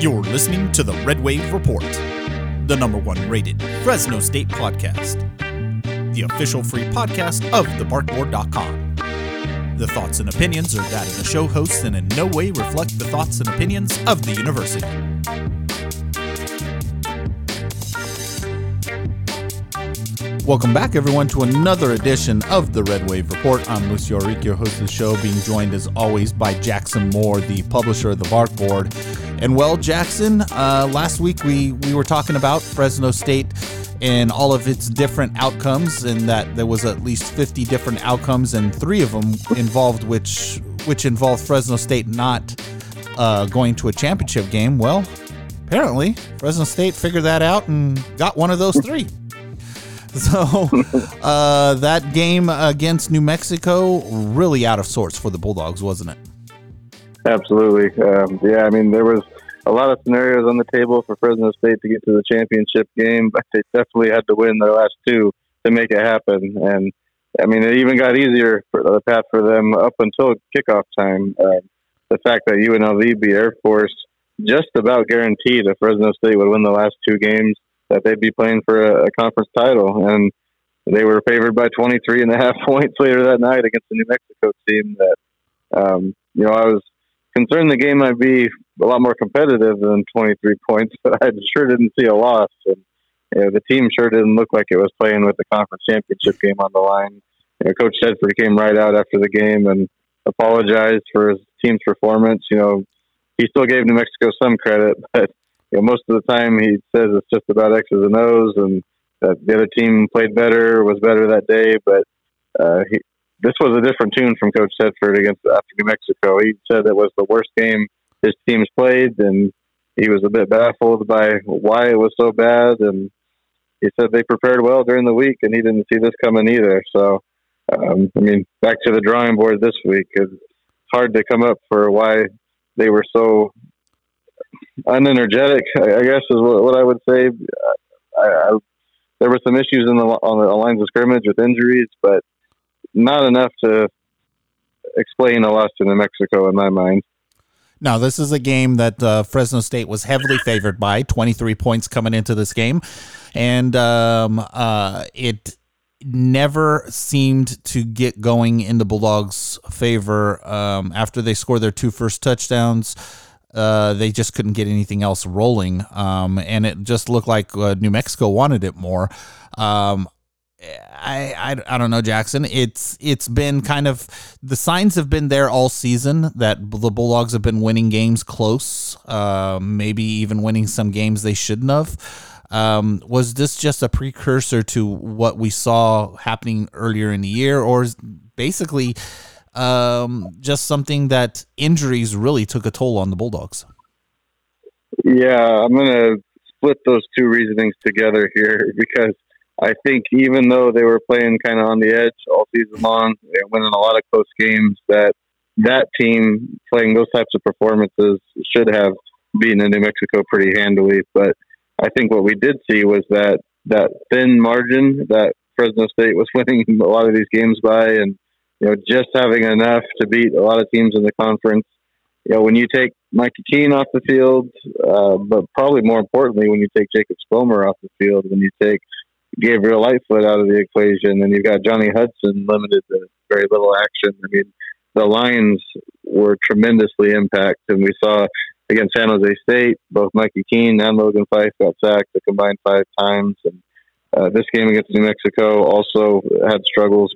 You're listening to the Red Wave Report, the number one rated Fresno State podcast, the official free podcast of thebarkboard.com. The thoughts and opinions are that of the show hosts and in no way reflect the thoughts and opinions of the university. Welcome back, everyone, to another edition of the Red Wave Report. I'm Lucio Ourique, your host of the show, being joined as always by Jackson Moore, the publisher of the Bark Board. And well, Jackson, uh, last week we, we were talking about Fresno State and all of its different outcomes, and that there was at least 50 different outcomes, and three of them involved which which involved Fresno State not uh, going to a championship game. Well, apparently Fresno State figured that out and got one of those three. So uh, that game against New Mexico really out of sorts for the Bulldogs, wasn't it? Absolutely. Um, yeah, I mean there was a lot of scenarios on the table for Fresno State to get to the championship game, but they definitely had to win their last two to make it happen. And I mean, it even got easier for the path for them up until kickoff time. Uh, the fact that UNLV beat Air Force just about guaranteed if Fresno State would win the last two games that they'd be playing for a, a conference title. And they were favored by 23 and a half points later that night against the New Mexico team that, um, you know, I was concerned the game might be a lot more competitive than 23 points, but I sure didn't see a loss. And you know, the team sure didn't look like it was playing with the conference championship game on the line. You know, Coach Tedford came right out after the game and apologized for his team's performance. You know, he still gave New Mexico some credit, but you know, most of the time he says it's just about X's and O's and that the other team played better, was better that day. But uh, he, this was a different tune from Coach Tedford against after New Mexico. He said it was the worst game his team's played, and he was a bit baffled by why it was so bad. And he said they prepared well during the week, and he didn't see this coming either. So, um, I mean, back to the drawing board this week. It's hard to come up for why they were so unenergetic. I guess is what, I would say. I, I, there were some issues in the on the lines of scrimmage with injuries, but not enough to explain a loss to New Mexico in my mind. Now, this is a game that uh, Fresno State was heavily favored by, 23 points coming into this game. And um, uh, it never seemed to get going in the Bulldogs' favor um, after they scored their two first touchdowns. Uh, they just couldn't get anything else rolling, um, and it just looked like uh, New Mexico wanted it more. Um, I, I I don't know Jackson. It's it's been kind of the signs have been there all season that the Bulldogs have been winning games close, uh, maybe even winning some games they shouldn't have. Um, was this just a precursor to what we saw happening earlier in the year, or is basically um, just something that injuries really took a toll on the Bulldogs? Yeah, I'm gonna split those two reasonings together here because I think even though they were playing kind of on the edge all season long, and winning a lot of close games, that that team playing those types of performances should have beaten New Mexico pretty handily. But I think what we did see was that that thin margin that Fresno State was winning a lot of these games by, and you know just having enough to beat a lot of teams in the conference. You know, when you take Mikey Keene off the field, uh, but probably more importantly, when you take Jacob Spomer off the field, when you take Gabriel Lightfoot out of the equation, and you've got Johnny Hudson limited to very little action. I mean, the Lions were tremendously impacted, and we saw against San Jose State, both Mikey Keene and Logan Fife got sacked a combined five times, and uh, this game against New Mexico also had struggles,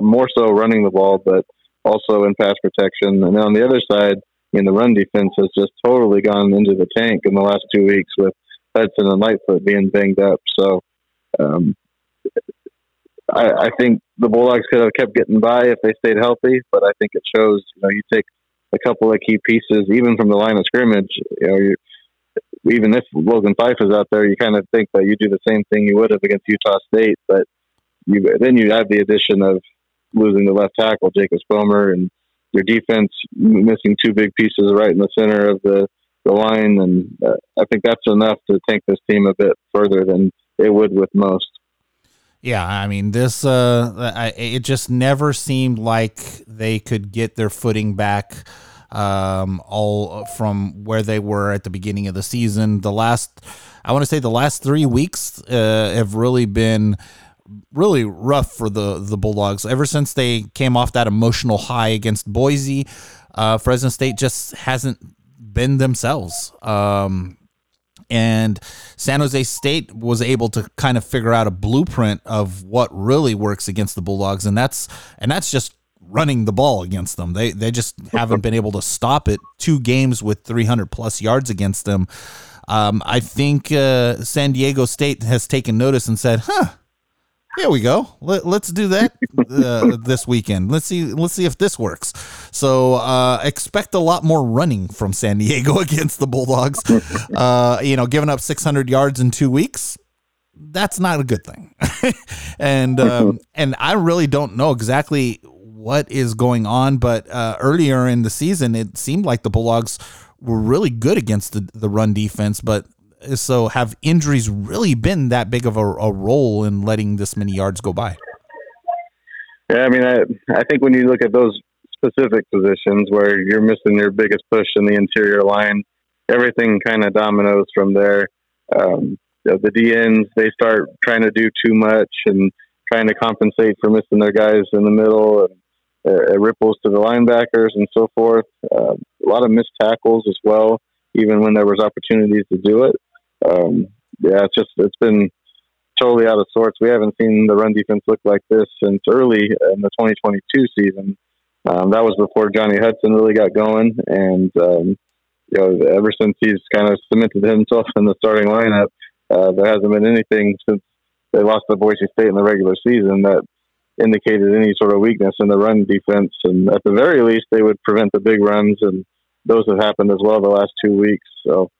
more so running the ball, but also in pass protection. And on the other side, I mean, the run defense has just totally gone into the tank in the last two weeks with Hudson and Lightfoot being banged up. So um, I, I think the Bulldogs could have kept getting by if they stayed healthy, but I think it shows. You know, you take a couple of key pieces, even from the line of scrimmage. You know, you, even if Logan Fife is out there, you kind of think that you do the same thing you would have against Utah State, but you then you have the addition of losing the left tackle, Jacob Spomer, and your defense missing two big pieces right in the center of the the line, and uh, I think that's enough to take this team a bit further than it would with most. Yeah, I mean this. Uh, I, it just never seemed like they could get their footing back. um, all from where they were at the beginning of the season. The last, I want to say, the last three weeks uh, have really been really rough for the the Bulldogs. Ever since they came off that emotional high against Boise, uh, Fresno State just hasn't been themselves. Um, and San Jose State was able to kind of figure out a blueprint of what really works against the Bulldogs, and that's and that's just running the ball against them. They they just haven't been able to stop it. Two games with 300 plus yards against them. Um, I think uh, San Diego State has taken notice and said, "Huh, here we go. Let, us do that uh, this weekend. Let's see. Let's see if this works. So uh, expect a lot more running from San Diego against the Bulldogs. Uh, you know, giving up 600 yards in two weeks. That's not a good thing. and um, and I really don't know exactly what is going on. But uh, earlier in the season, it seemed like the Bulldogs were really good against the, the run defense, but so have injuries really been that big of a, a, role in letting this many yards go by? Yeah, I mean, I, I think when you look at those specific positions where you're missing your biggest push in the interior line, everything kind of dominoes from there. Um, the DNs, they start trying to do too much and trying to compensate for missing their guys in the middle, and uh, it ripples to the linebackers and so forth. Uh, a lot of missed tackles as well, even when there was opportunities to do it um, yeah, it's just it's been totally out of sorts. We haven't seen the run defense look like this since early in the 2022 season. Um, that was before Johnny Hudson really got going, and um, you know, ever since he's kind of cemented himself in the starting lineup, uh, there hasn't been anything since they lost to Boise State in the regular season that indicated any sort of weakness in the run defense. And at the very least, they would prevent the big runs, and those have happened as well the last two weeks. So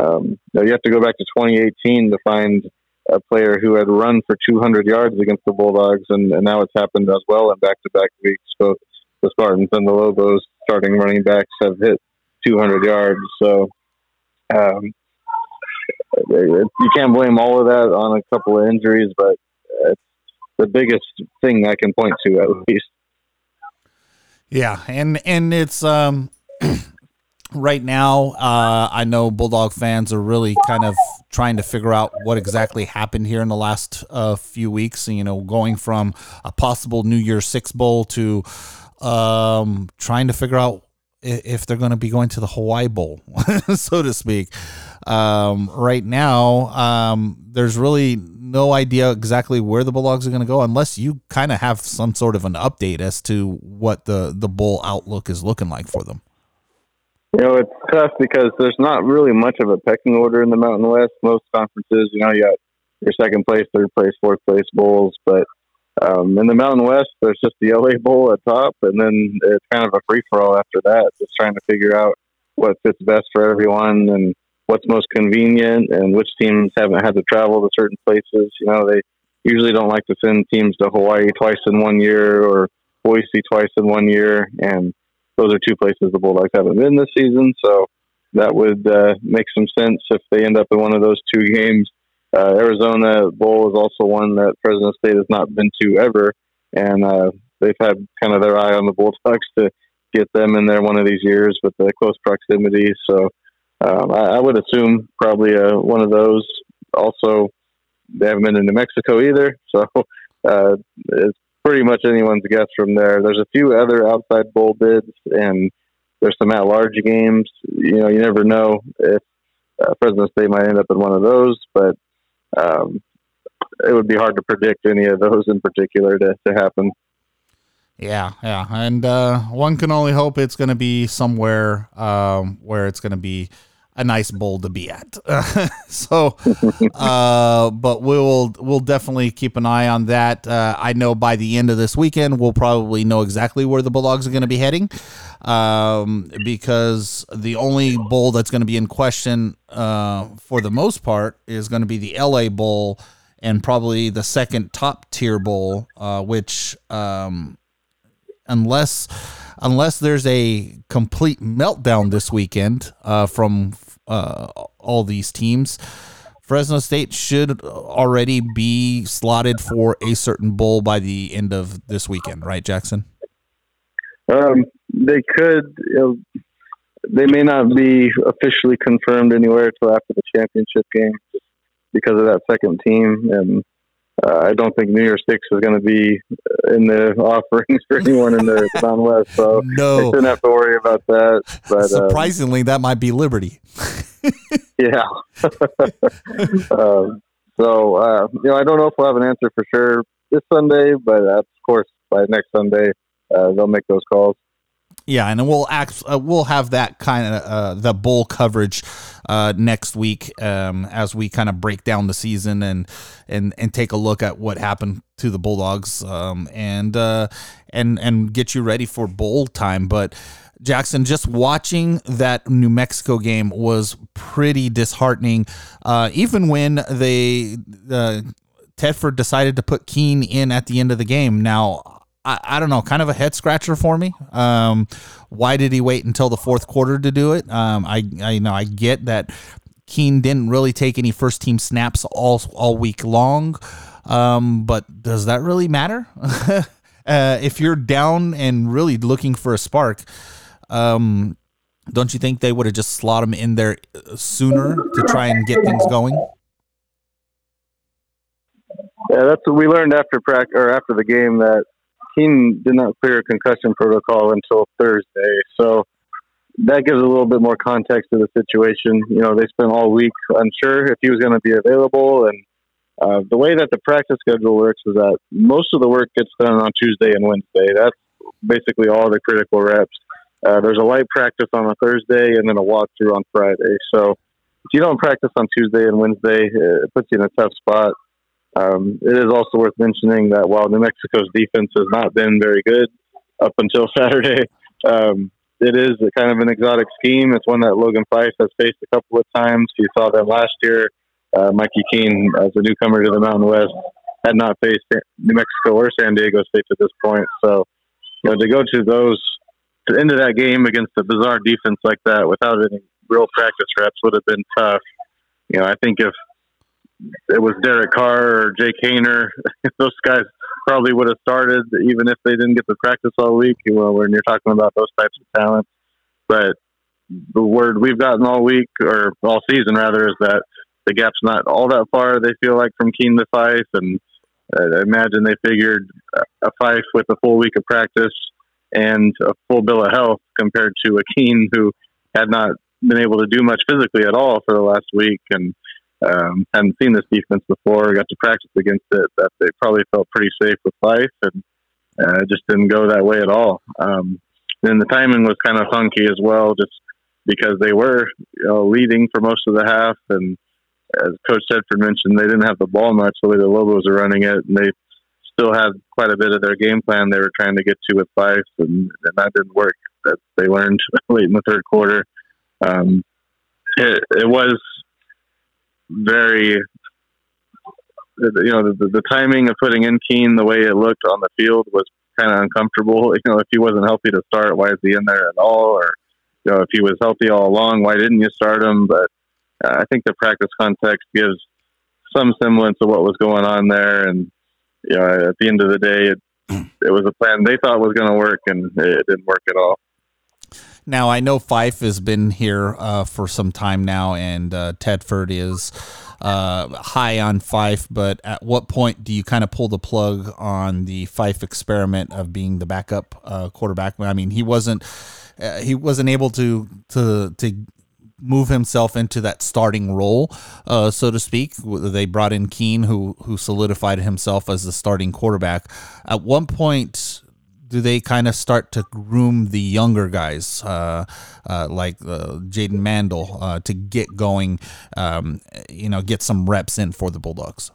um, you have to go back to 2018 to find a player who had run for 200 yards against the Bulldogs, and, and now it's happened as well in back-to-back weeks. Both the Spartans and the Lobos starting running backs have hit 200 yards. So um, you can't blame all of that on a couple of injuries, but it's the biggest thing I can point to at least. Yeah, and and it's um right now, uh, I know Bulldog fans are really kind of trying to figure out what exactly happened here in the last uh, few weeks. You know, going from a possible New Year's Six Bowl to um, trying to figure out if they're going to be going to the Hawaii Bowl, so to speak. Um, right now, um, there's really no idea exactly where the Bulldogs are going to go unless you kind of have some sort of an update as to what the, the bowl outlook is looking like for them. You know, it's tough because there's not really much of a pecking order in the Mountain West. Most conferences, you know, you got your second place, third place, fourth place bowls, but um, in the Mountain West, there's just the LA Bowl at top, and then it's kind of a free for all after that. Just trying to figure out what fits best for everyone and what's most convenient, and which teams haven't had to travel to certain places. You know, they usually don't like to send teams to Hawaii twice in one year or Boise twice in one year, and those are two places the Bulldogs haven't been this season. So that would uh, make some sense if they end up in one of those two games. Uh, Arizona Bowl is also one that Fresno State has not been to ever, and uh, they've had kind of their eye on the Bulldogs to get them in there one of these years with the close proximity. So um, I, I, would assume probably uh, one of those. Also, they haven't been to New Mexico either, so uh, it's pretty much anyone's guess from there. There's a few other outside bowl bids, and there's some at large games. You know, you never know if uh, Fresno State might end up in one of those, but um, it would be hard to predict any of those in particular to, to happen. Yeah, yeah, and uh, one can only hope it's going to be somewhere um, where it's going to be a nice bowl to be at. so, uh, but we'll we'll definitely keep an eye on that. Uh, I know by the end of this weekend, we'll probably know exactly where the Bulldogs are going to be heading, um, because the only bowl that's going to be in question uh, for the most part is going to be the LA Bowl and probably the second top tier bowl, uh, which um, unless unless there's a complete meltdown this weekend uh, from uh, all these teams. Fresno State should already be slotted for a certain bowl by the end of this weekend, right, Jackson? Um, they could. You know, they may not be officially confirmed anywhere until after the championship game, because of that second team. And uh, I don't think New Year's Six is going to be in the offerings for anyone in the Mountain West. So no, they shouldn't have to worry about that. But uh, surprisingly, that might be Liberty. yeah. um, so uh, you know, I don't know if we'll have an answer for sure this Sunday, but of course by next Sunday uh, they'll make those calls. Yeah, and we'll act, uh, we'll have that kind of uh, the bowl coverage uh, next week um, as we kind of break down the season and and and take a look at what happened to the Bulldogs um, and uh, and and get you ready for bowl time. But Jackson, just watching that New Mexico game was pretty disheartening. Uh, even when they uh, Tedford decided to put Keene in at the end of the game. Now I, I don't know, kind of a head scratcher for me. Um, why did he wait until the fourth quarter to do it? Um, I, I you know I get that Keene didn't really take any first team snaps all all week long, um, but does that really matter? uh, if you're down and really looking for a spark, um, don't you think they would have just slot him in there sooner to try and get things going? Yeah, that's what we learned after practice or after the game that Keene did not clear a concussion protocol until Thursday. So that gives a little bit more context to the situation. You know, they spent all week unsure if he was going to be available. And uh, the way that the practice schedule works is that most of the work gets done on Tuesday and Wednesday. That's basically all the critical reps. Uh, there's a light practice on a Thursday and then a walkthrough on Friday. So if you don't practice on Tuesday and Wednesday, it puts you in a tough spot. Um, it is also worth mentioning that while New Mexico's defense has not been very good up until Saturday, um, it is kind of an exotic scheme. It's one that Logan Fife has faced a couple of times. You saw them last year. Uh, Mikey Keene, as a newcomer to the Mountain West, had not faced New Mexico or San Diego State to this point. So, you know, to go to those to end of that game against a bizarre defense like that without any real practice reps would have been tough. You know, I think if it was Derek Carr or Jake Haener. those guys probably would have started even if they didn't get the practice all week. Well, when you're talking about those types of talent, but the word we've gotten all week or all season rather is that the gap's not all that far. They feel like from Keene to Fife, and I imagine they figured a Fife with a full week of practice and a full bill of health compared to a Keene who had not been able to do much physically at all for the last week and um, hadn't seen this defense before, got to practice against it, that they probably felt pretty safe with Fife, and uh, it just didn't go that way at all. Um, and the timing was kind of funky as well, just because they were you know, leading for most of the half, and as Coach Tedford mentioned, they didn't have the ball much the way the Lobos are running it, and they still had quite a bit of their game plan they were trying to get to with Fife, and, and that didn't work. That they learned late in the third quarter. Um, it, it was very you know the, the timing of putting in Keene the way it looked on the field was kind of uncomfortable. You know, if he wasn't healthy to start, why is he in there at all? Or you know, if he was healthy all along, why didn't you start him? But uh, I think the practice context gives some semblance of what was going on there. And you know, at the end of the day, it it was a plan they thought was going to work, and it didn't work at all. Now I know Fife has been here uh, for some time now, and uh, Tedford is uh, high on Fife. But at what point do you kind of pull the plug on the Fife experiment of being the backup uh, quarterback? I mean, he wasn't uh, he wasn't able to to to move himself into that starting role, uh, so to speak. They brought in Keene, who who solidified himself as the starting quarterback. At one point, do they kind of start to groom the younger guys uh, uh, like uh, Jaden Mandel uh, to get going, um, you know, get some reps in for the Bulldogs?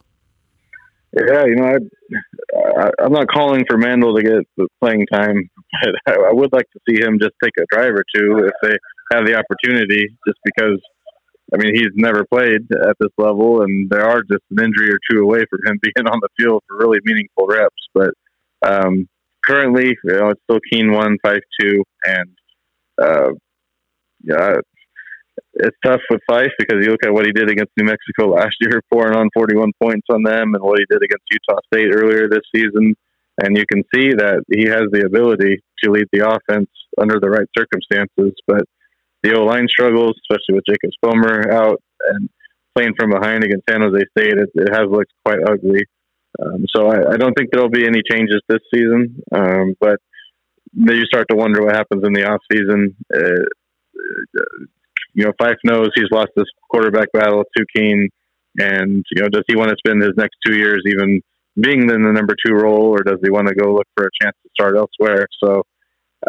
Yeah, you know, I, I, am not calling for Mandel to get the playing time, but I, I would like to see him just take a drive or two if they have the opportunity, just because I mean, he's never played at this level, and there are just an injury or two away from him being on the field for really meaningful reps. But um, currently, you know, it's still Keene one five two, and uh, yeah, it's tough with Fife because you look at what he did against New Mexico last year, pouring on forty one points on them, and what he did against Utah State earlier this season. and you can see that he has the ability to lead the offense under the right circumstances. But the O line struggles, especially with Jacob Spomer out and playing from behind against San Jose State. It, it has looked quite ugly. Um, so I, I, don't think there'll be any changes this season. Um, but then you start to wonder what happens in the off season. Uh, you know, Fife knows he's lost this quarterback battle to Keene, and you know, does he want to spend his next two years even being in the number two role, or does he want to go look for a chance to start elsewhere? So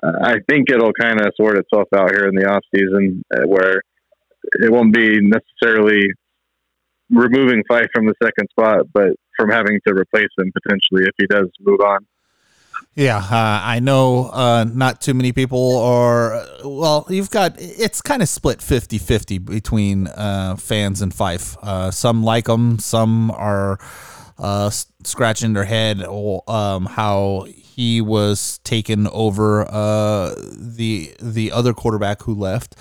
uh, I think it'll kind of sort itself out here in the off season, uh, where it won't be necessarily removing Fife from the second spot, but from having to replace him potentially if he does move on. Yeah, uh, I know uh, not too many people are. Well, you've got it's kind of split 50 50 between uh, fans and Fife. Uh, some like him, some are uh, scratching their head um, how he was taken over uh, the the other quarterback who left,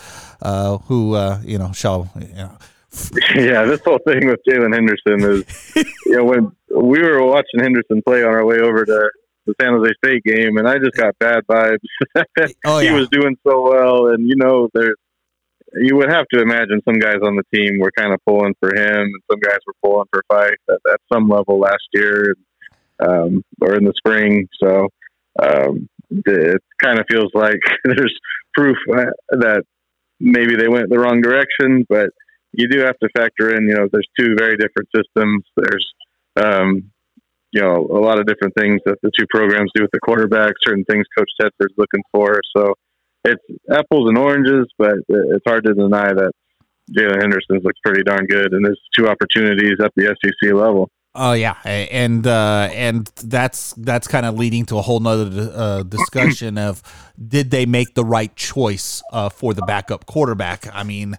who you know shall you know. Yeah, this whole thing with Jalen Henderson is, you know, when we were watching Henderson play on our way over to the San Jose State game, and I just got bad vibes. oh, yeah. he was doing so well, and you know, there's you would have to imagine some guys on the team were kind of pulling for him, and some guys were pulling for Fife at, at some level last year um, or in the spring. So um, it kind of feels like there's proof uh, that maybe they went the wrong direction, but you do have to factor in, you know, there's two very different systems. There's um, you know, a lot of different things that the two programs do with the quarterback, certain things Coach Tedford's looking for. So it's apples and oranges, but it's hard to deny that Jalen Henderson looks pretty darn good, and there's two opportunities at the SEC level. Oh yeah, and uh, and that's that's kind of leading to a whole nother uh, discussion of did they make the right choice uh, for the backup quarterback? I mean,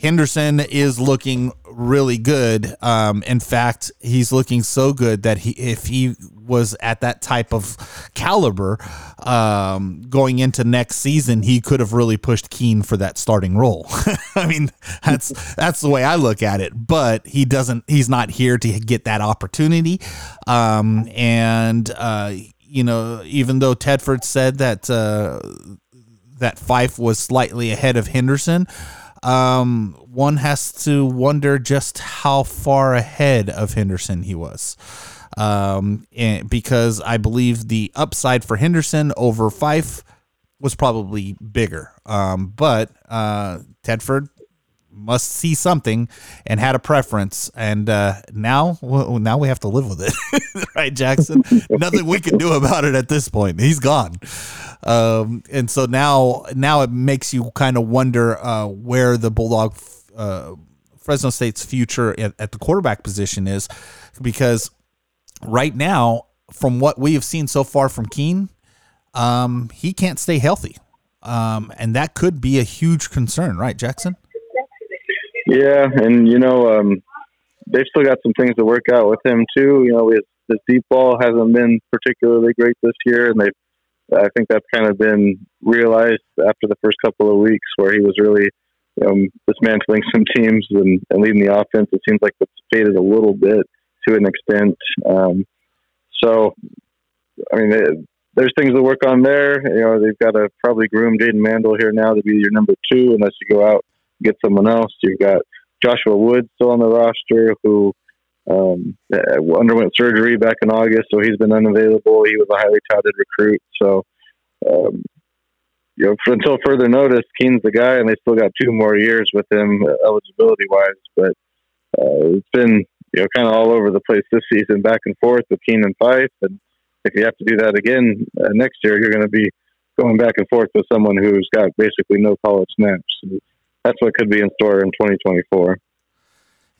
Henderson is looking really good. Um, in fact, he's looking so good that he, if he was at that type of caliber um, going into next season, he could have really pushed Keene for that starting role. I mean, that's that's the way I look at it. But he doesn't. He's not here to get that opportunity. Um, and uh, you know, even though Tedford said that uh, that Fife was slightly ahead of Henderson um, one has to wonder just how far ahead of Henderson he was. Um, because I believe the upside for Henderson over Fife was probably bigger. Um, but uh, Tedford must see something and had a preference. And uh, now well, now we have to live with it. Right jackson? Nothing we can do about it at this point. He's gone. Um, and so now now it makes you kind of wonder uh, where the bulldog uh, fresno state's future at, at the quarterback position is. Because right now from what we have seen so far from Keene, um, he can't stay healthy. Um, and that could be a huge concern. Right jackson yeah, and you know, um, they've still got some things to work out with him too. You know, his, his deep ball hasn't been particularly great this year, and they, I think that's kind of been realized after the first couple of weeks where he was really um, dismantling some teams and, and leading the offense. It seems like it's faded a little bit to an extent. Um, so, I mean, it, there's things to work on there. You know, they've got to probably groom Jaden Mandel here now to be your number two, unless you go out get someone else. You've got Joshua Wood still on the roster who um, underwent surgery back in August, so he's been unavailable. He was a highly touted recruit. So, um, you know, until further notice, Keene's the guy, and they still got two more years with him uh, eligibility wise. But uh, it's been you know kind of all over the place this season, back and forth with Keene and Fife. And if you have to do that again uh, next year, you're going to be going back and forth with someone who's got basically no college snaps that's what could be in store in 2024.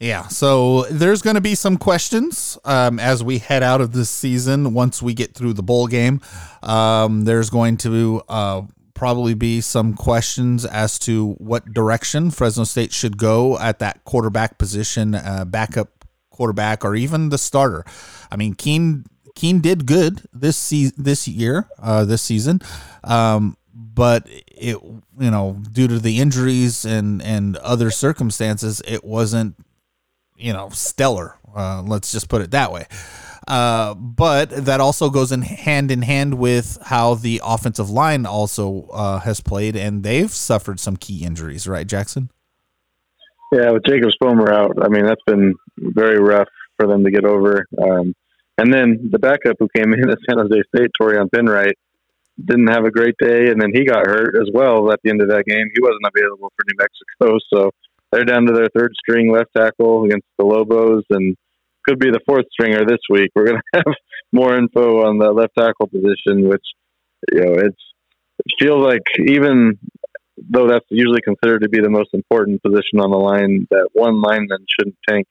Yeah, so there's going to be some questions um, as we head out of this season. Once we get through the bowl game, um, there's going to uh, probably be some questions as to what direction Fresno State should go at that quarterback position, uh, backup quarterback, or even the starter. I mean, Keene Keene did good this se- this year, uh, this season. Um, but it you know due to the injuries and and other circumstances it wasn't you know stellar uh, let's just put it that way Uh, but that also goes in hand in hand with how the offensive line also uh, has played, and they've suffered some key injuries, right, Jackson? Yeah, with Jacob Spomer out, I mean that's been very rough for them to get over. Um, and then the backup who came in at San Jose State, Taurean Penrite, didn't have a great day, and then he got hurt as well at the end of that game. He wasn't available for New Mexico, so they're down to their third string left tackle against the Lobos, and could be the fourth stringer this week. We're going to have more info on the left tackle position, which you know it's it feels like even though that's usually considered to be the most important position on the line, that one lineman shouldn't tank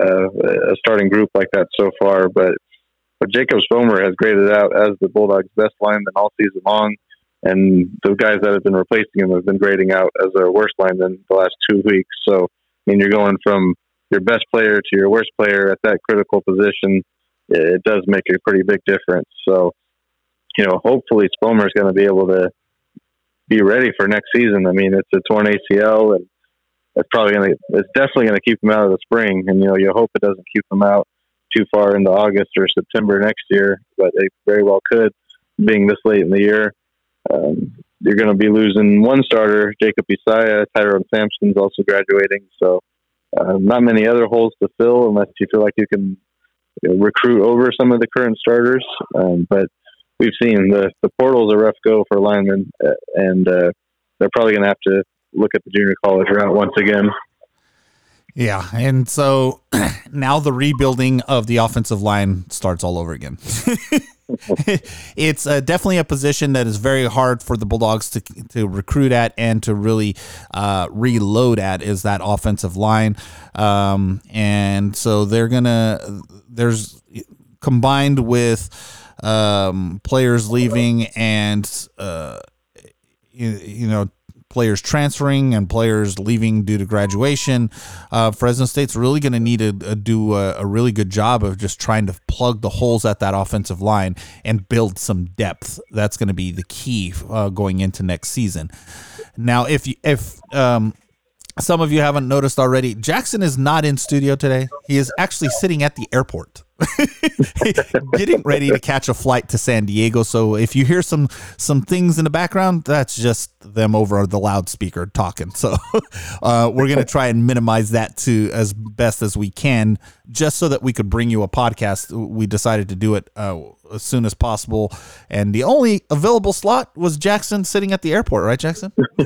uh, a starting group like that so far. But but Jacob Spomer has graded out as the Bulldogs' best lineman all season long, and the guys that have been replacing him have been grading out as their worst lineman the last two weeks. So I mean, you're going from your best player to your worst player at that critical position. It does make a pretty big difference. So, you know, hopefully Spomer is going to be able to be ready for next season. I mean, it's a torn ACL, and it's probably going to, it's definitely going to keep him out of the spring. And you know, you hope it doesn't keep him out too far into August or September next year, but it very well could, being this late in the year. Um, you're going to be losing one starter, Jacob Isaiah. Tyrone Sampson's also graduating, so uh, not many other holes to fill unless you feel like you can you know, recruit over some of the current starters. Um, but we've seen the the portal's a rough go for linemen, uh, and uh, they're probably going to have to look at the junior college route once again. Yeah, and so now the rebuilding of the offensive line starts all over again. it's uh, definitely a position that is very hard for the Bulldogs to to recruit at and to really uh, reload at is that offensive line, um, and so they're gonna there's combined with um, players leaving and uh, you, you know players transferring and players leaving due to graduation. Uh, Fresno State's really going to need to do a, a, really good job of just trying to plug the holes at that offensive line and build some depth. That's going to be the key uh, going into next season. Now, if you, if um, some of you haven't noticed already, Jackson is not in studio today. He is actually sitting at the airport. getting ready to catch a flight to San Diego. So if you hear some some things in the background, that's just them over the loudspeaker talking. So uh, we're gonna try and minimize that to as best as we can, just so that we could bring you a podcast. We decided to do it uh, as soon as possible, and the only available slot was Jackson sitting at the airport. Right, Jackson?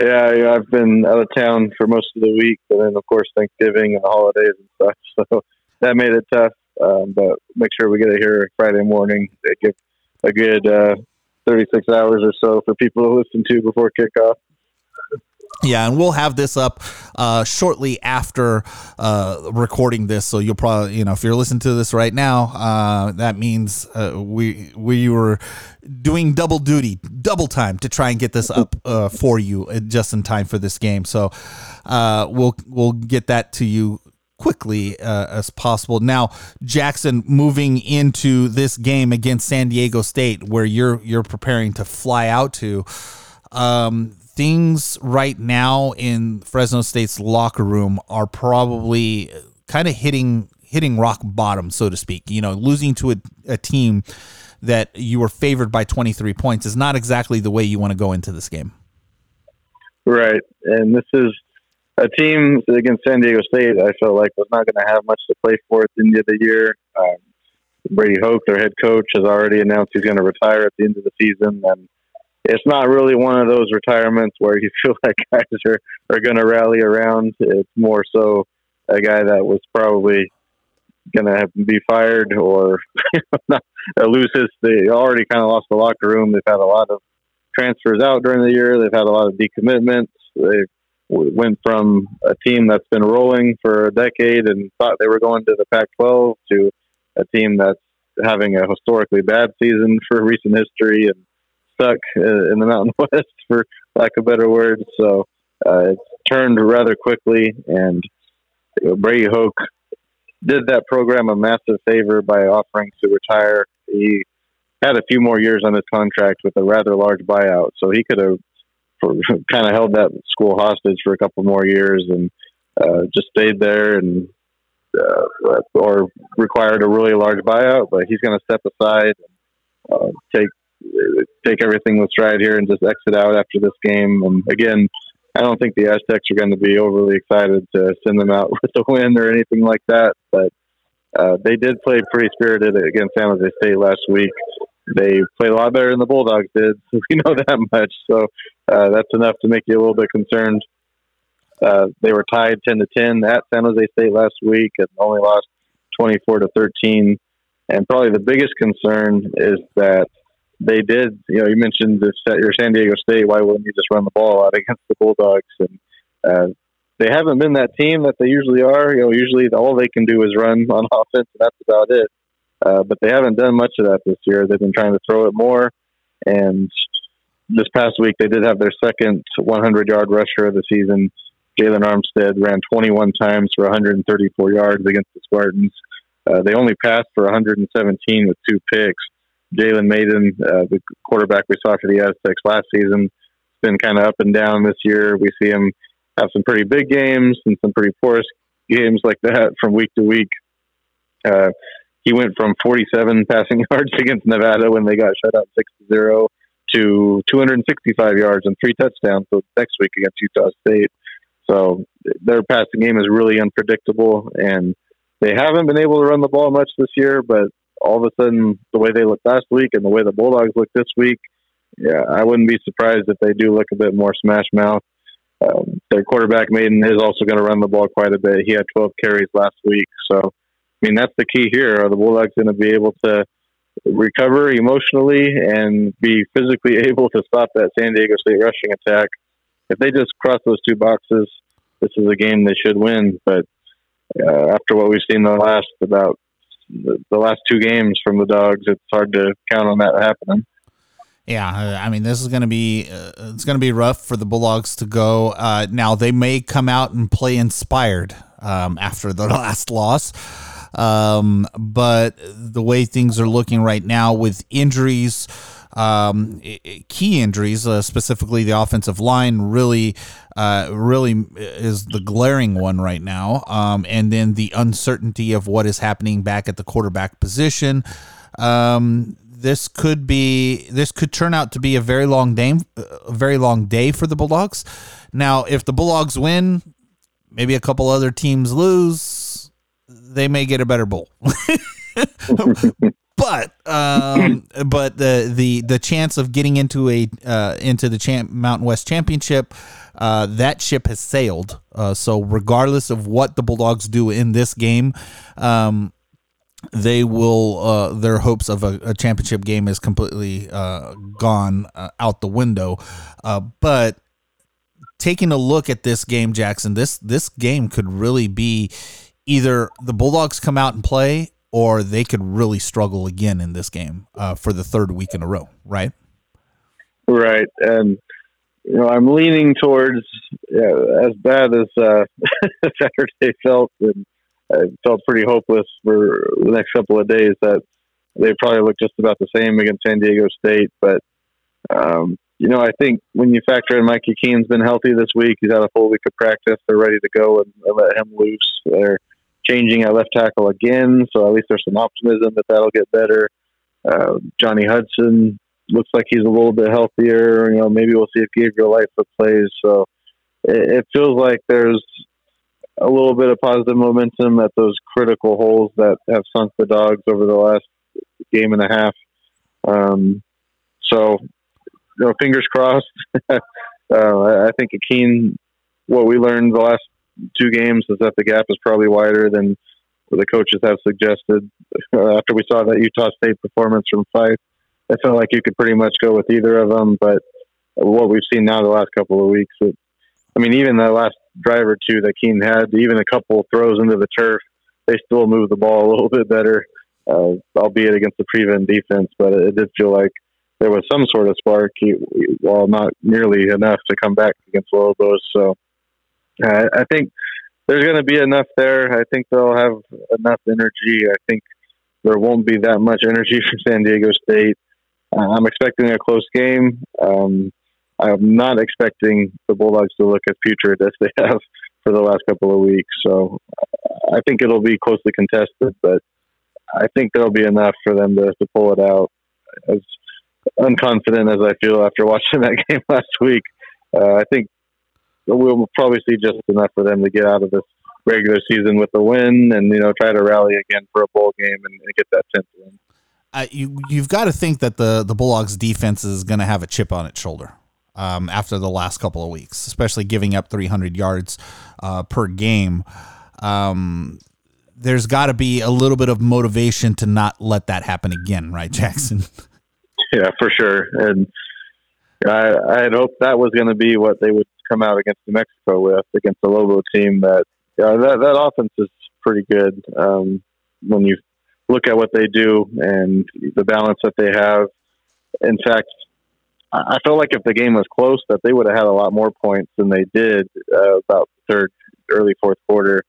yeah, yeah, I've been out of town for most of the week, and then of course Thanksgiving and the holidays and stuff. So that made it tough. Um, but make sure we get it here Friday morning. Give a good uh, 36 hours or so for people to listen to before kickoff. Yeah, and we'll have this up uh, shortly after uh, recording this. So you'll probably, you know, if you're listening to this right now, uh, that means uh, we we were doing double duty, double time to try and get this up uh, for you uh, just in time for this game. So we'll we'll get that to you quickly uh, as possible. Now, Jackson, moving into this game against San Diego State, where you're you're preparing to fly out to, um, things right now in Fresno State's locker room are probably kind of hitting hitting rock bottom, so to speak. You know, losing to a, a team that you were favored by 23 points is not exactly the way you want to go into this game. Right, and this is a team against San Diego State, I felt like was not going to have much to play for at the end of the year. Um, Brady Hoke, their head coach, has already announced he's going to retire at the end of the season, and it's not really one of those retirements where you feel like guys are, are going to rally around. It's more so a guy that was probably going to be fired or not, lose his. They already kind of lost the locker room. They've had a lot of transfers out during the year. They've had a lot of decommitments. They've went from a team that's been rolling for a decade and thought they were going to the Pac-12 to a team that's having a historically bad season for recent history and stuck uh, in the Mountain West, for lack of better words. So uh, it's turned rather quickly, and Brady Hoke did that program a massive favor by offering to retire. He had a few more years on his contract with a rather large buyout, so he could have for kind of held that school hostage for a couple more years and uh, just stayed there and uh, or required a really large buyout, but he's going to step aside and uh, take take everything with stride here and just exit out after this game. And again, I don't think the Aztecs are going to be overly excited to send them out with a win or anything like that. But uh, they did play pretty spirited against San Jose State last week. They played a lot better than the Bulldogs did. We know that much. So uh, that's enough to make you a little bit concerned. Uh, they were tied 10 to 10 at San Jose State last week and only lost 24 to 13. And probably the biggest concern is that they did, you know, you mentioned this at your San Diego State. Why wouldn't you just run the ball out against the Bulldogs? And uh, they haven't been that team that they usually are. You know, usually all they can do is run on offense, and that's about it. Uh, but they haven't done much of that this year. They've been trying to throw it more. And this past week, they did have their second 100 yard rusher of the season. Jalen Armstead ran 21 times for 134 yards against the Spartans. Uh, they only passed for 117 with two picks. Jalen Mayden, uh, the quarterback we saw for the Aztecs last season, has been kind of up and down this year. We see him have some pretty big games and some pretty poor games like that from week to week. Uh, he went from 47 passing yards against Nevada when they got shut out 6 0 to 265 yards and three touchdowns the next week against Utah State. So their passing game is really unpredictable, and they haven't been able to run the ball much this year. But all of a sudden, the way they looked last week and the way the Bulldogs look this week, yeah, I wouldn't be surprised if they do look a bit more smash mouth. Um, their quarterback Mayden is also going to run the ball quite a bit. He had 12 carries last week, so I mean, that's the key here. Are the Bulldogs going to be able to recover emotionally and be physically able to stop that San Diego State rushing attack? If they just cross those two boxes, this is a game they should win. But uh, after what we've seen the last about the, last two games from the Dogs, it's hard to count on that happening. Yeah, I mean, this is going to be uh, it's going to be rough for the Bulldogs to go. Uh, now they may come out and play inspired um, after the last loss. Um, but the way things are looking right now with injuries, um, key injuries, uh, specifically the offensive line, really, uh, really is the glaring one right now. Um, and then the uncertainty of what is happening back at the quarterback position. Um, this could be this could turn out to be a very long day, a very long day for the Bulldogs. Now, if the Bulldogs win, maybe a couple other teams lose they may get a better bowl. but um, but the the the chance of getting into a uh, into the champ, Mountain West Championship, uh, that ship has sailed. Uh, so regardless of what the Bulldogs do in this game, um, they will uh, their hopes of a, a, championship game is completely uh, gone uh, out the window. but taking a look at this game, Jackson, this this game could really be either the Bulldogs come out and play or they could really struggle again in this game uh, for the third week in a row, right? Right. And, you know, I'm leaning towards yeah, as bad as uh, Saturday felt, and I felt pretty hopeless for the next couple of days that they probably look just about the same against San Diego State. But, um, you know, I think when you factor in Mikey Keene's been healthy this week, he's had a full week of practice. They're ready to go and, and let him loose. They're changing at left tackle again, so at least there's some optimism that that'll get better. Uh, Johnny Hudson looks like he's a little bit healthier. You know, maybe we'll see if Gabriel Lightfoot plays. So it, it feels like there's a little bit of positive momentum at those critical holes that have sunk the dogs over the last game and a half. Um, so, you know, fingers crossed. uh, I think Akeen, what we learned the last two games is that the gap is probably wider than the coaches have suggested. Uh, after we saw that Utah State performance from Fife, I felt like you could pretty much go with either of them. But what we've seen now the last couple of weeks, it, I mean, even the last drive or two that Keene had, even a couple throws into the turf, they still moved the ball a little bit better, uh, albeit against the prevent defense. But it did feel like there was some sort of spark, while not nearly enough to come back against Lobos. So uh, I think there's going to be enough there. I think they'll have enough energy. I think there won't be that much energy from San Diego State. Uh, I'm expecting a close game. Um, I'm not expecting the Bulldogs to look as putrid as they have for the last couple of weeks. So I think it'll be closely contested, but I think there'll be enough for them to, to pull it out. As unconfident as I feel after watching that game last week, uh, I think we'll probably see just enough for them to get out of this regular season with a win and you know try to rally again for a bowl game and, and get that tenth win. Uh, you you've got to think that the the Bulldogs defense is going to have a chip on its shoulder um, after the last couple of weeks, especially giving up 300 yards uh, per game. Um, there's got to be a little bit of motivation to not let that happen again, right, Jackson? Yeah, for sure. And I, I had hoped that was going to be what they would come out against New Mexico with, against the Lobo team. That yeah, that that offense is pretty good um, when you look at what they do and the balance that they have. In fact, I felt like if the game was close, that they would have had a lot more points than they did uh, about third, early fourth quarter.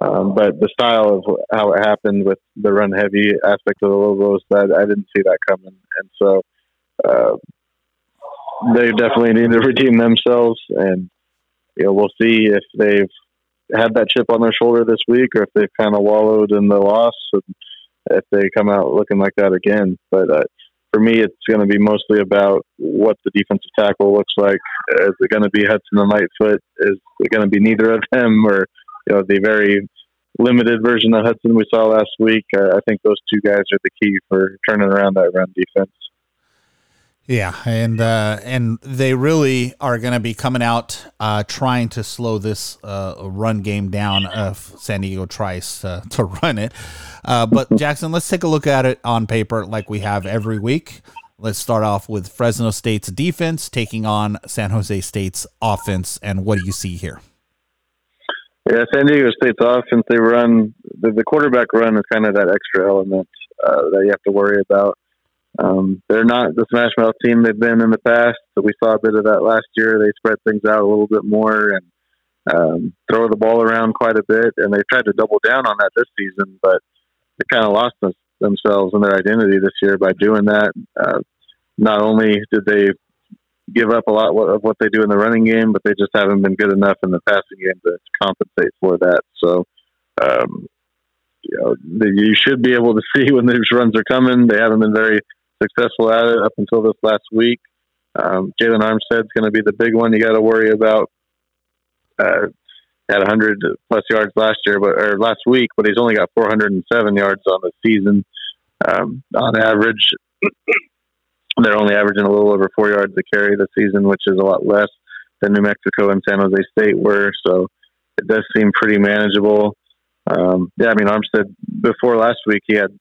Um, but the style of how it happened with the run heavy aspect of the Lobos, that I didn't see that coming, and so uh, they definitely need to redeem themselves. And you know, we'll see if they've had that chip on their shoulder this week, or if they've kind of wallowed in the loss, if they come out looking like that again. But uh, for me, it's going to be mostly about what the defensive tackle looks like. Is it going to be Hudson and Lightfoot? Is it going to be neither of them, or you know, the very limited version of Hudson we saw last week? Uh, I think those two guys are the key for turning around that run defense. Yeah, and uh, and they really are going to be coming out uh, trying to slow this uh, run game down if San Diego tries to run it. Uh, but Jackson, let's take a look at it on paper like we have every week. Let's start off with Fresno State's defense taking on San Jose State's offense, and what do you see here? Yeah, San Diego State's offense they run the, the quarterback run is kind of that extra element uh, that you have to worry about um, they're not the Smash Mouth team they've been in the past. So we saw a bit of that last year. They spread things out a little bit more and um, throw the ball around quite a bit. And they tried to double down on that this season, but they kind of lost them, themselves and their identity this year by doing that. Uh, not only did they give up a lot of what they do in the running game, but they just haven't been good enough in the passing game to compensate for that. So, um, you know, you should be able to see when these runs are coming. They haven't been very successful at it up until this last week. Um, Jaylon Armstead's going to be the big one you got to worry about. Uh, had 100 plus yards last year, but or last week, but he's only got 407 yards on the season. Um, on average, they're only averaging a little over four yards a carry this season, which is a lot less than New Mexico and San Jose State were. So it does seem pretty manageable. Um, yeah, I mean Armstead before last week he had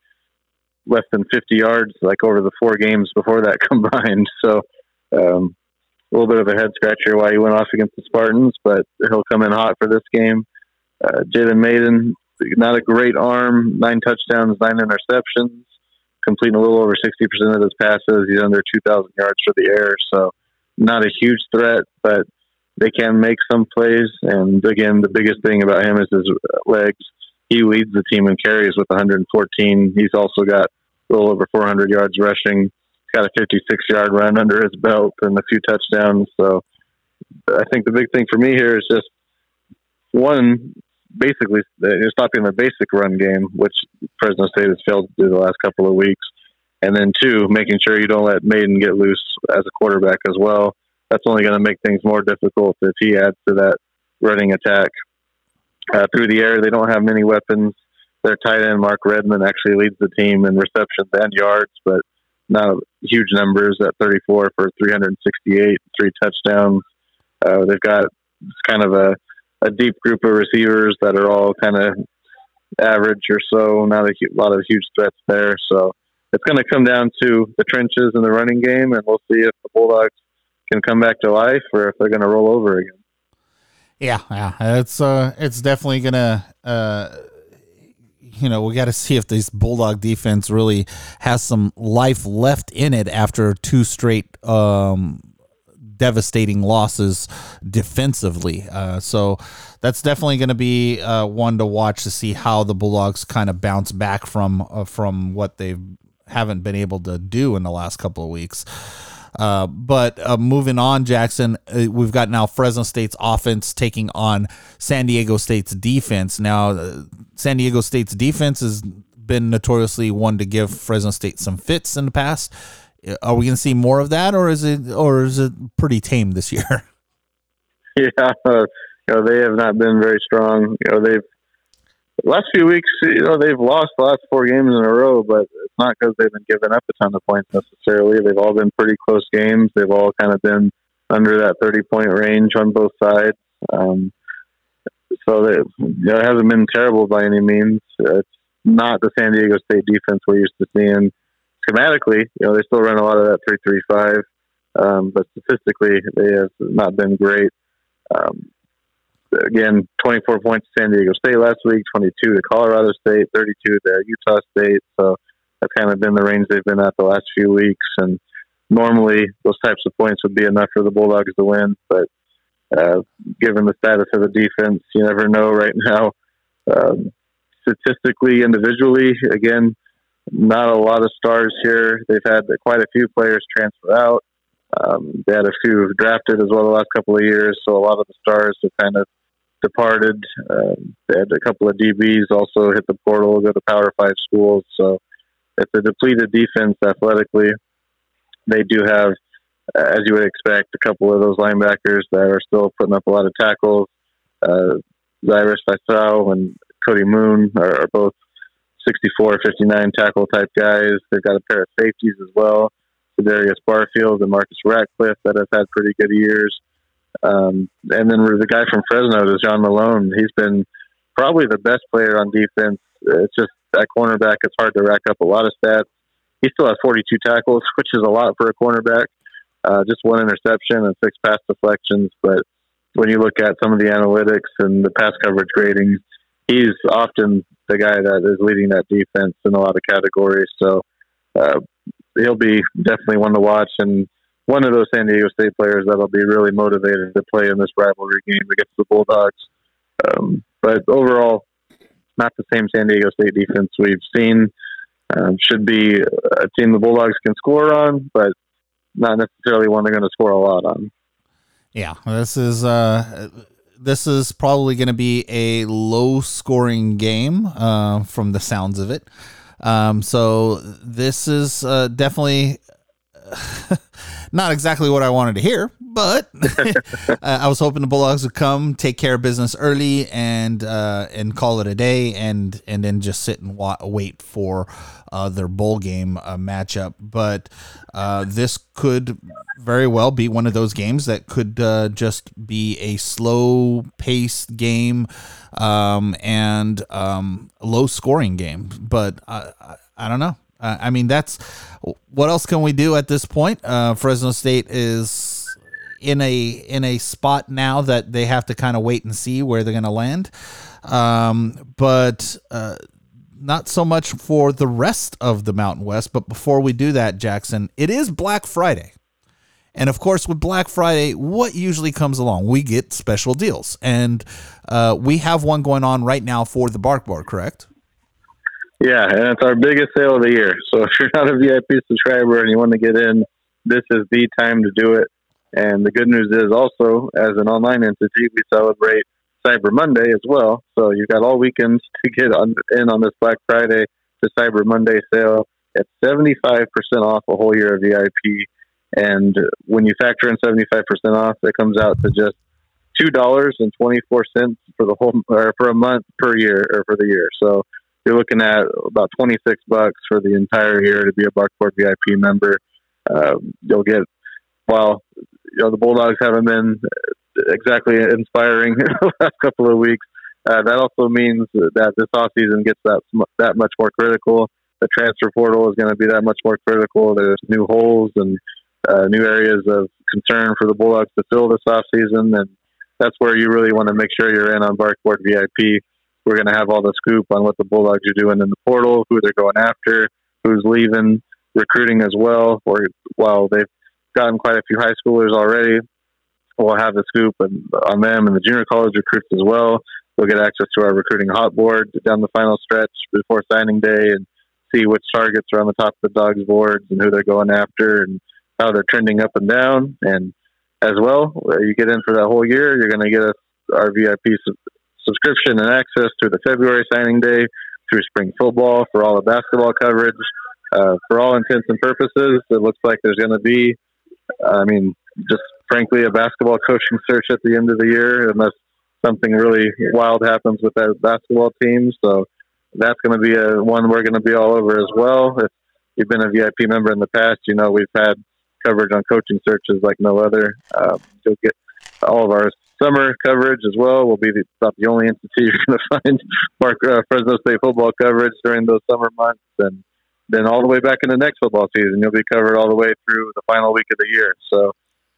less than 50 yards like over the four games before that combined. So um, a little bit of a head scratcher why he went off against the Spartans, but he'll come in hot for this game. Uh, Jalen Mayden, not a great arm, nine touchdowns, nine interceptions, completing a little over 60% of his passes. He's under 2,000 yards for the air, so not a huge threat, but they can make some plays. And again, the biggest thing about him is his legs he leads the team in carries with 114. He's also got a little over 400 yards rushing. He's got a 56 yard run under his belt and a few touchdowns. So I think the big thing for me here is just one, basically you're stopping the basic run game, which Fresno State has failed to do the last couple of weeks. And then two, making sure you don't let Mayden get loose as a quarterback as well. That's only going to make things more difficult if he adds to that running attack uh, through the air. They don't have many weapons. Their tight end Mark Redman actually leads the team in receptions and yards, but not huge numbers at 34 for 368, three touchdowns. Uh, they've got kind of a, a deep group of receivers that are all kind of average or so. Not a lot of huge threats there. So it's going to come down to the trenches in the running game, and we'll see if the Bulldogs can come back to life or if they're going to roll over again. Yeah, yeah, it's uh, it's definitely gonna uh, you know, we got to see if this Bulldog defense really has some life left in it after two straight um, devastating losses defensively. Uh, so that's definitely going to be uh, one to watch to see how the Bulldogs kind of bounce back from uh, from what they haven't been able to do in the last couple of weeks. Uh, but uh, moving on, Jackson, uh, we've got now Fresno State's offense taking on San Diego State's defense. Now, uh, San Diego State's defense has been notoriously one to give Fresno State some fits in the past. Uh, are we going to see more of that, or is it, or is it pretty tame this year? Yeah, you know they have not been very strong. You know they've last few weeks, you know, they've lost the last four games in a row, but it's not because they've been giving up a ton of points necessarily. They've all been pretty close games. They've all kind of been under that 30 point range on both sides. Um, so they, you know, it hasn't been terrible by any means. It's not the San Diego State defense we're used to seeing. Schematically, you know, they still run a lot of that 335, um, but statistically, they have not been great. Um, again, 24 points to San Diego State last week, 22 to Colorado State, 32 to Utah State. So that's kind of been the range they've been at the last few weeks. And normally those types of points would be enough for the Bulldogs to win. But uh, given the status of the defense, you never know right now. Um, statistically, individually, again, not a lot of stars here. They've had quite a few players transfer out. Um, they had a few drafted as well the last couple of years, so a lot of the stars have kind of departed. Um, they had a couple of DBs also hit the portal, go to Power Five schools. So it's a depleted defense athletically. They do have, as you would expect, a couple of those linebackers that are still putting up a lot of tackles. Uh, Cyrus Faisal and Cody Moon are, are both 64, 59 tackle type guys. They've got a pair of safeties as well. Darius Barfield and Marcus Ratcliffe that have had pretty good years. Um, and then the guy from Fresno, Dezjhon Malone. He's been probably the best player on defense. It's just that cornerback. It's hard to rack up a lot of stats. He still has 42 tackles, which is a lot for a cornerback. Uh, just one interception and six pass deflections. But when you look at some of the analytics and the pass coverage gradings, he's often the guy that is leading that defense in a lot of categories. So uh, he'll be definitely one to watch. And one of those San Diego State players that'll be really motivated to play in this rivalry game against the Bulldogs. Um, but overall, not the same San Diego State defense we've seen. Um, should be a team the Bulldogs can score on, but not necessarily one they're going to score a lot on. Yeah, this is uh, this is probably going to be a low scoring game uh, from the sounds of it. Um, so this is uh, definitely not exactly what I wanted to hear, but I was hoping the Bulldogs would come, take care of business early, and uh, and call it a day, and and then just sit and wa- wait for uh, their bowl game uh, matchup. But uh, this could very well be one of those games that could uh, just be a slow paced game um, and um, low scoring game. But I, I don't know. Uh, I mean, that's what else can we do at this point? Uh, Fresno State is in a in a spot now that they have to kind of wait and see where they're going to land. Um, but uh, not so much for the rest of the Mountain West. But before we do that, Jackson, it is Black Friday. And of course, with Black Friday, what usually comes along? We get special deals. And uh, we have one going on right now for the Barkboard, correct? Yeah, and it's our biggest sale of the year. So if you're not a VIP subscriber and you want to get in, this is the time to do it. And the good news is also, as an online entity, we celebrate Cyber Monday as well. So you've got all weekends to get on, in on this Black Friday to Cyber Monday sale at 75% off a whole year of VIP. And when you factor in 75% off, it comes out to just $2.24 for the whole, or for a month per year, or for the year. So you're looking at about 26 bucks for the entire year to be a Barkboard VIP member. Uh, you'll get, well, you know, the Bulldogs haven't been exactly inspiring the last couple of weeks. Uh, that also means that this offseason gets that that much more critical. The transfer portal is going to be that much more critical. There's new holes and uh, new areas of concern for the Bulldogs to fill this offseason, and that's where you really want to make sure you're in on Barkboard VIP. We're going to have all the scoop on what the Bulldogs are doing in the portal, who they're going after, who's leaving, recruiting as well. Or while they've gotten quite a few high schoolers already, we'll have the scoop on them and the junior college recruits as well. They'll get access to our recruiting hot board down the final stretch before signing day and see which targets are on the top of the dogs boards and who they're going after and how they're trending up and down. And as well, you get in for that whole year, you're going to get us our VIP subscription and access through the February signing day, through spring football, for all the basketball coverage. Uh, for all intents and purposes, it looks like there's going to be, I mean, just frankly, a basketball coaching search at the end of the year, unless something really wild happens with that basketball team. So that's going to be a one we're going to be all over as well. If you've been a VIP member in the past, you know we've had coverage on coaching searches like no other. Um, you'll get all of our summer coverage as well. We'll be the, about the only entity you're going to find Mark uh, Fresno State football coverage during those summer months, and then all the way back in the next football season, you'll be covered all the way through the final week of the year. So,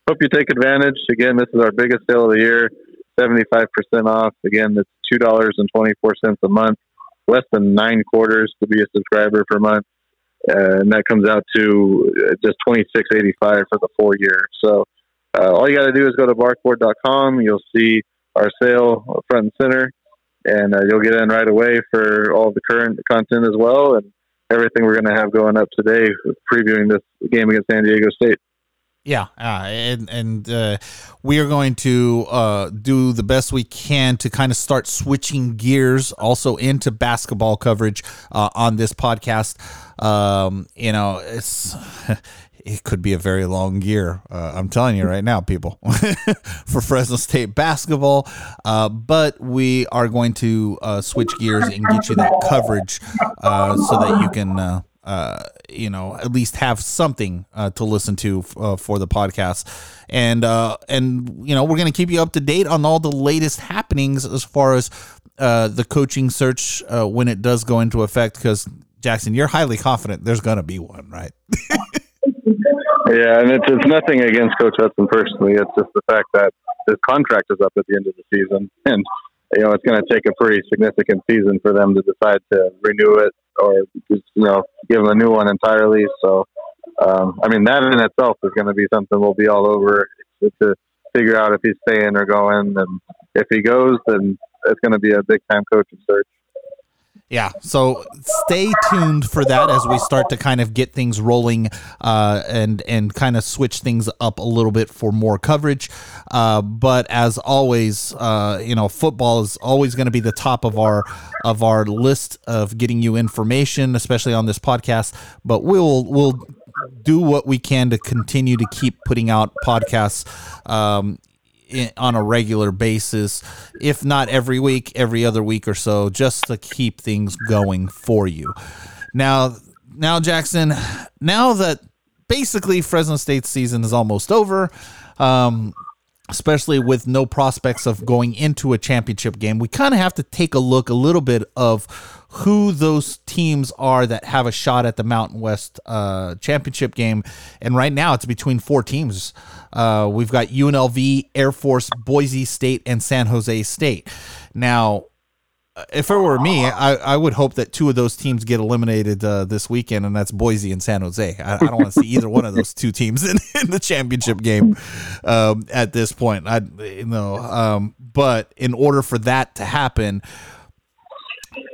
hope you take advantage. Again, this is our biggest sale of the year, seventy five percent off. Again, it's two dollars and twenty four cents a month, less than nine quarters to be a subscriber per month. Uh, and that comes out to uh, just twenty six eighty five for the four year. So uh, all you got to do is go to barkboard.com. You'll see our sale front and center, and uh, you'll get in right away for all the current content as well and everything we're going to have going up today, previewing this game against San Diego State. Yeah, uh, and and uh, we are going to uh, do the best we can to kind of start switching gears also into basketball coverage uh, on this podcast. Um, you know, it's it could be a very long year. Uh, I'm telling you right now, people, for Fresno State basketball. Uh, but we are going to uh, switch gears and get you that coverage uh, so that you can. Uh, uh, you know, at least have something to listen to for the podcast, and and you know, we're gonna keep you up to date on all the latest happenings as far as the coaching search when it does go into effect. Because Jackson, you're highly confident there's gonna be one, right? Yeah, and it's, it's nothing against Coach Hutson personally. It's just the fact that his contract is up at the end of the season, and you know it's going to take a pretty significant season for them to decide to renew it or just you know give him a new one entirely. So, um, I mean, that in itself is going to be something we'll be all over to figure out if he's staying or going, and if he goes, then it's going to be a big time coaching search. Yeah, so stay tuned for that as we start to kind of get things rolling uh, and and kind of switch things up a little bit for more coverage. Uh, but as always, uh, you know, football is always going to be the top of our of our list of getting you information, especially on this podcast. But we'll we'll do what we can to continue to keep putting out podcasts um, on a regular basis, if not every week, every other week or so, just to keep things going for you. Now, now Jackson, now that basically Fresno State season is almost over, um, especially with no prospects of going into a championship game, we kind of have to take a look a little bit of who those teams are that have a shot at the Mountain West uh, championship game. And right now, it's between four teams. Uh, we've got UNLV, Air Force, Boise State, and San Jose State. Now, if it were me, I, I would hope that two of those teams get eliminated uh, this weekend, and that's Boise and San Jose. I, I don't want to see either one of those two teams in, in the championship game um, at this point. I you know, um, but in order for that to happen,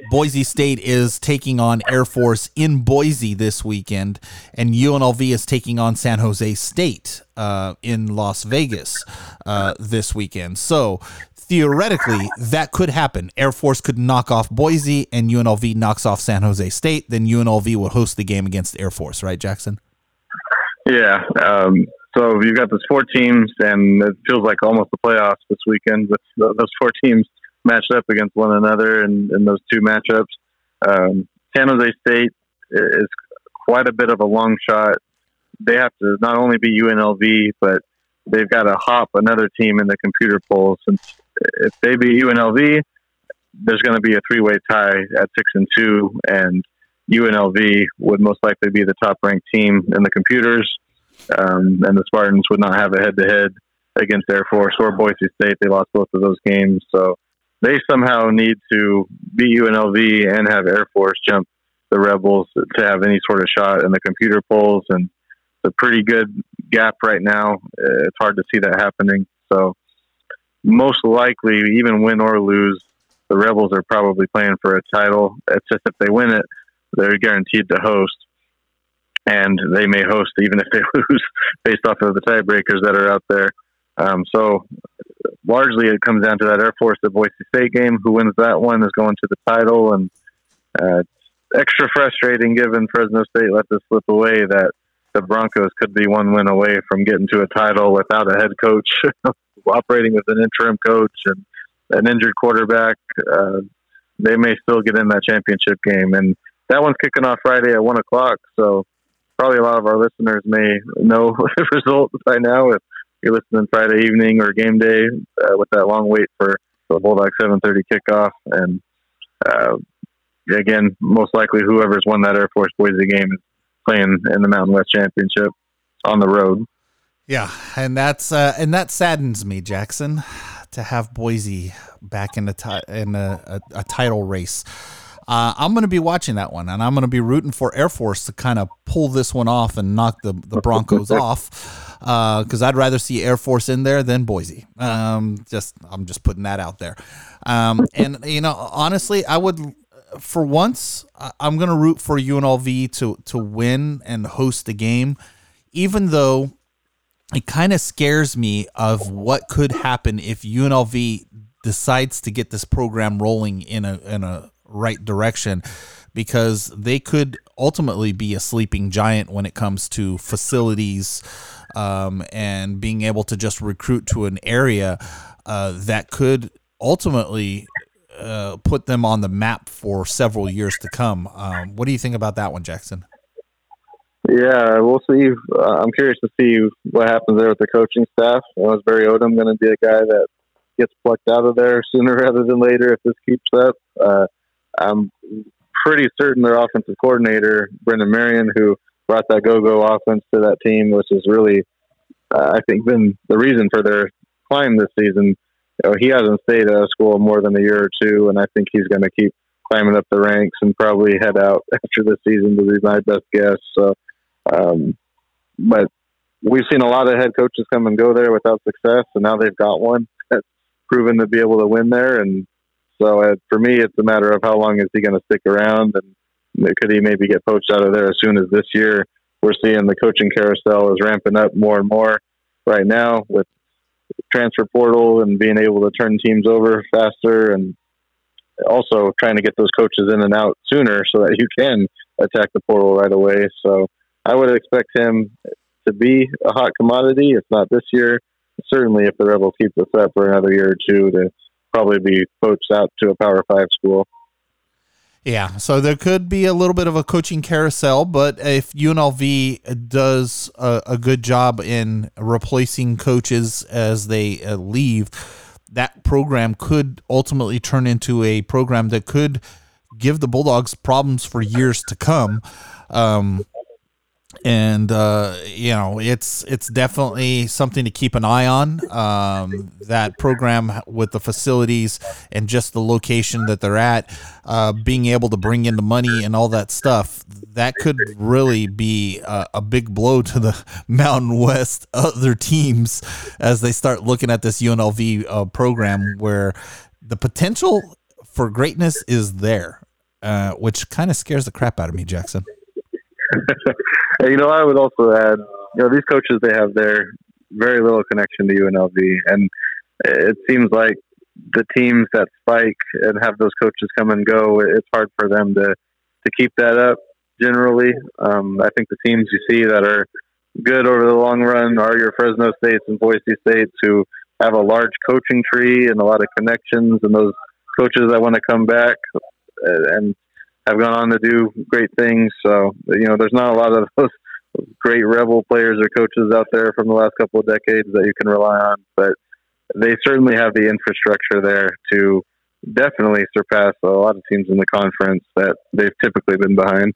Boise State is taking on Air Force in Boise this weekend, and UNLV is taking on San Jose State uh, in Las Vegas uh, this weekend. So theoretically, that could happen. Air Force could knock off Boise, and UNLV knocks off San Jose State. Then UNLV will host the game against Air Force, right, Jackson? Yeah. Um, so you've got those four teams, and it feels like almost the playoffs this weekend with those four teams matched up against one another in, in those two matchups. Um, San Jose State is quite a bit of a long shot. They have to not only be UNLV, but they've got to hop another team in the computer poll. Since if they beat UNLV, there's going to be a three-way tie at six and two, and UNLV would most likely be the top-ranked team in the computers, um, and the Spartans would not have a head-to-head against Air Force or Boise State. They lost both of those games, so they somehow need to beat UNLV and have Air Force jump the Rebels to have any sort of shot in the computer polls. And it's a pretty good gap right now. Uh, it's hard to see that happening. So, most likely, even win or lose, the Rebels are probably playing for a title. It's just if they win it, they're guaranteed to host. and they may host even if they lose based off of the tiebreakers that are out there. Um, so largely it comes down to that Air Force at Boise State game. Who wins that one is going to the title, and uh, extra frustrating given Fresno State let this slip away that the Broncos could be one win away from getting to a title without a head coach operating with an interim coach and an injured quarterback. Uh, they may still get in that championship game, and that one's kicking off Friday at one o'clock. So probably a lot of our listeners may know the result by now if you're listening Friday evening or game day uh, with that long wait for the Bulldog 7:30 kickoff. And uh, again, most likely whoever's won that Air Force Boise game is playing in the Mountain West Championship on the road. Yeah, and that's uh, and that saddens me, Jackson, to have Boise back in a ti- in a, a, a title race. Uh, I'm going to be watching that one, and I'm going to be rooting for Air Force to kind of pull this one off and knock the, the Broncos off. Because uh, I'd rather see Air Force in there than Boise. Um, just I'm just putting that out there. Um, and you know, honestly, I would, for once, I'm to root for UNLV to to win and host the game, even though it kind of scares me of what could happen if UNLV decides to get this program rolling in a in a right direction because they could ultimately be a sleeping giant when it comes to facilities um, and being able to just recruit to an area uh, that could ultimately uh, put them on the map for several years to come. Um, what do you think about that one, Jackson? Yeah, we'll see. Uh, I'm curious to see what happens there with the coaching staff. Was Barry Odom going to be a guy that gets plucked out of there sooner rather than later if this keeps up? Uh, I'm pretty certain their offensive coordinator, Brennan Marion, who brought that go-go offense to that team, which has really, uh, I think, been the reason for their climb this season. You know, he hasn't stayed at a school more than a year or two, and I think he's going to keep climbing up the ranks and probably head out after the season to be my best guess. So, um, but we've seen a lot of head coaches come and go there without success, and now they've got one that's proven to be able to win there, and so uh, for me, it's a matter of how long is he going to stick around, and could he maybe get poached out of there as soon as this year? We're seeing the coaching carousel is ramping up more and more right now with transfer portal and being able to turn teams over faster, and also trying to get those coaches in and out sooner so that you can attack the portal right away. So I would expect him to be a hot commodity, if not this year. Certainly, if the Rebels keep this up for another year or two, to probably be poached out to a Power Five school. Yeah, so there could be a little bit of a coaching carousel, but if UNLV does a, a good job in replacing coaches as they uh, leave, that program could ultimately turn into a program that could give the Bulldogs problems for years to come. Um, and uh, you know it's it's definitely something to keep an eye on. Um, that program with the facilities and just the location that they're at, uh, being able to bring in the money and all that stuff, that could really be a, a big blow to the Mountain West other teams as they start looking at this UNLV uh, program where the potential for greatness is there, uh, which kind of scares the crap out of me, Jackson. You know, I would also add, you know, these coaches they have their very little connection to UNLV, and it seems like the teams that spike and have those coaches come and go, it's hard for them to to keep that up. Generally, um, I think the teams you see that are good over the long run are your Fresno States and Boise States, who have a large coaching tree and a lot of connections, and those coaches that want to come back and have gone on to do great things. So, you know, there's not a lot of those great rebel players or coaches out there from the last couple of decades that you can rely on, but they certainly have the infrastructure there to definitely surpass a lot of teams in the conference that they've typically been behind.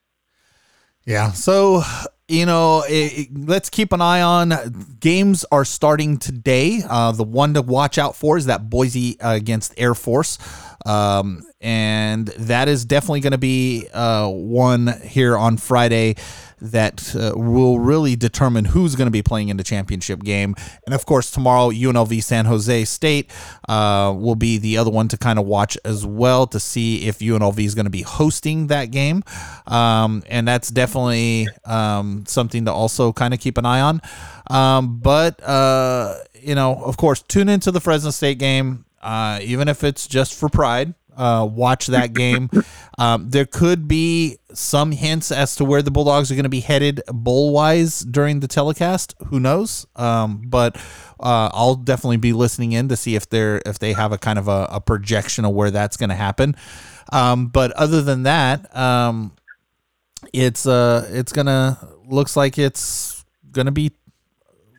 Yeah. So, you know, it, let's keep an eye on games are starting today. Uh, the one to watch out for is that Boise uh, against Air Force. Um, and that is definitely going to be uh, one here on Friday that uh, will really determine who's going to be playing in the championship game. And of course, tomorrow UNLV San Jose State uh, will be the other one to kind of watch as well to see if UNLV is going to be hosting that game. Um, and that's definitely um, something to also kind of keep an eye on. Um, but uh, you know, of course, tune into the Fresno State game, uh, even if it's just for pride uh, watch that game. Um, there could be some hints as to where the Bulldogs are going to be headed bowl wise during the telecast. Who knows? Um, but uh, I'll definitely be listening in to see if they're if they have a kind of a, a projection of where that's going to happen. Um, but other than that, um, it's uh it's gonna looks like it's gonna be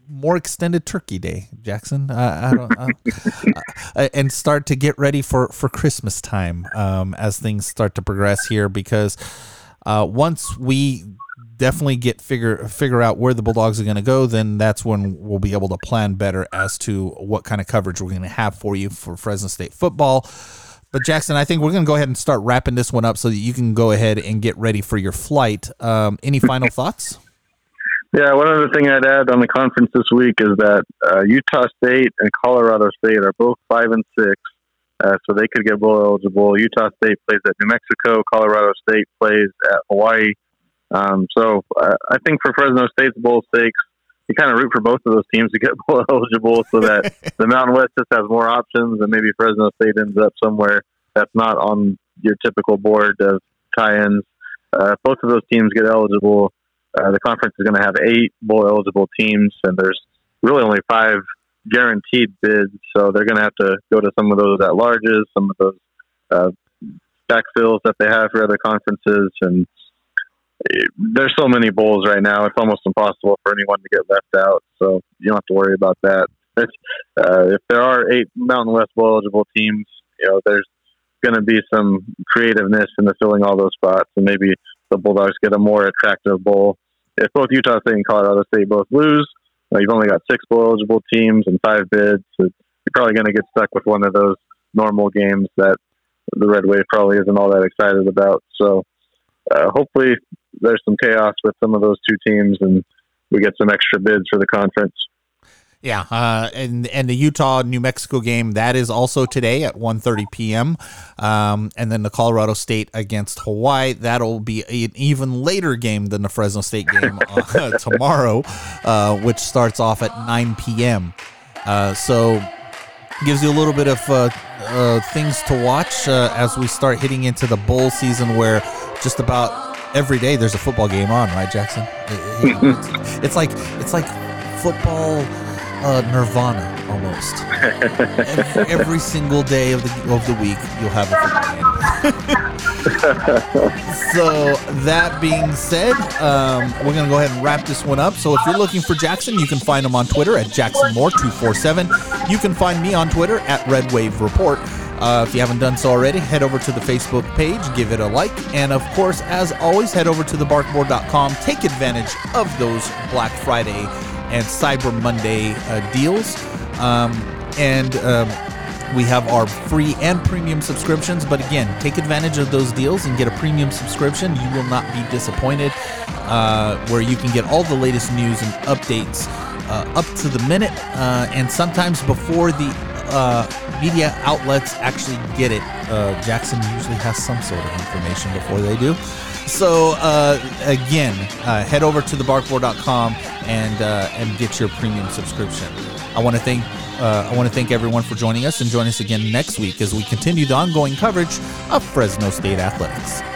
more extended Turkey Day, Jackson. I don't, and start to get ready for for Christmas time um, as things start to progress here. Because uh, once we definitely get figure figure out where the Bulldogs are going to go, then that's when we'll be able to plan better as to what kind of coverage we're going to have for you for Fresno State football. But Jackson, I think we're going to go ahead and start wrapping this one up so that you can go ahead and get ready for your flight. Um, any final thoughts? Yeah, one other thing I'd add on the conference this week is that uh, Utah State and Colorado State are both five and six, uh, so they could get bowl eligible. Utah State plays at New Mexico. Colorado State plays at Hawaii. Um, so uh, I think for Fresno State's bowl stakes, you kind of root for both of those teams to get bowl eligible, so that the Mountain West just has more options, and maybe Fresno State ends up somewhere that's not on your typical board of tie-ins. Uh, both of those teams get eligible uh, the conference is going to have eight bowl eligible teams, and there's really only five guaranteed bids. So they're going to have to go to some of those at larges, some of those uh, backfills that they have for other conferences, and there's so many bowls right now. It's almost impossible for anyone to get left out. So you don't have to worry about that. Uh, if there are eight Mountain West bowl eligible teams, you know there's going to be some creativeness in the filling all those spots, and maybe the Bulldogs get a more attractive bowl if both Utah State and Colorado State both lose, you've only got six bowl eligible teams and five bids. So you're probably going to get stuck with one of those normal games that the Red Wave probably isn't all that excited about. So uh, hopefully there's some chaos with some of those two teams and we get some extra bids for the conference. Yeah, uh, and and the Utah New Mexico game that is also today at 1:30 p.m. Um, and then the Colorado State against Hawaii that'll be an even later game than the Fresno State game uh, tomorrow, uh, which starts off at 9 p.m. Uh, so gives you a little bit of uh, uh, things to watch as we start hitting into the bowl season, where just about every day there's a football game on, right, Jackson? It, it, it's, it's like it's like football uh, Nirvana almost. every, every, single day of the of the week, you'll have game. so that being said, um, we're gonna go ahead and wrap this one up. So if you're looking for Jackson, you can find him on Twitter at Jackson Moore two four seven. You can find me on Twitter at Red Wave Report. Uh, if you haven't done so already, head over to the Facebook page, give it a like, and of course, as always, head over to thebarkboard.com. Take advantage of those Black Friday and Cyber Monday uh, deals. Um, and um, we have our free and premium subscriptions. But again, take advantage of those deals and get a premium subscription. You will not be disappointed, uh, where you can get all the latest news and updates uh, up to the minute, uh, and sometimes before the uh, media outlets actually get it. Uh, Jackson usually has some sort of information before they do. So uh, again, uh, head over to thebarkboard.com and uh, and get your premium subscription. I want to thank uh, I want to thank everyone for joining us and join us again next week as we continue the ongoing coverage of Fresno State athletics.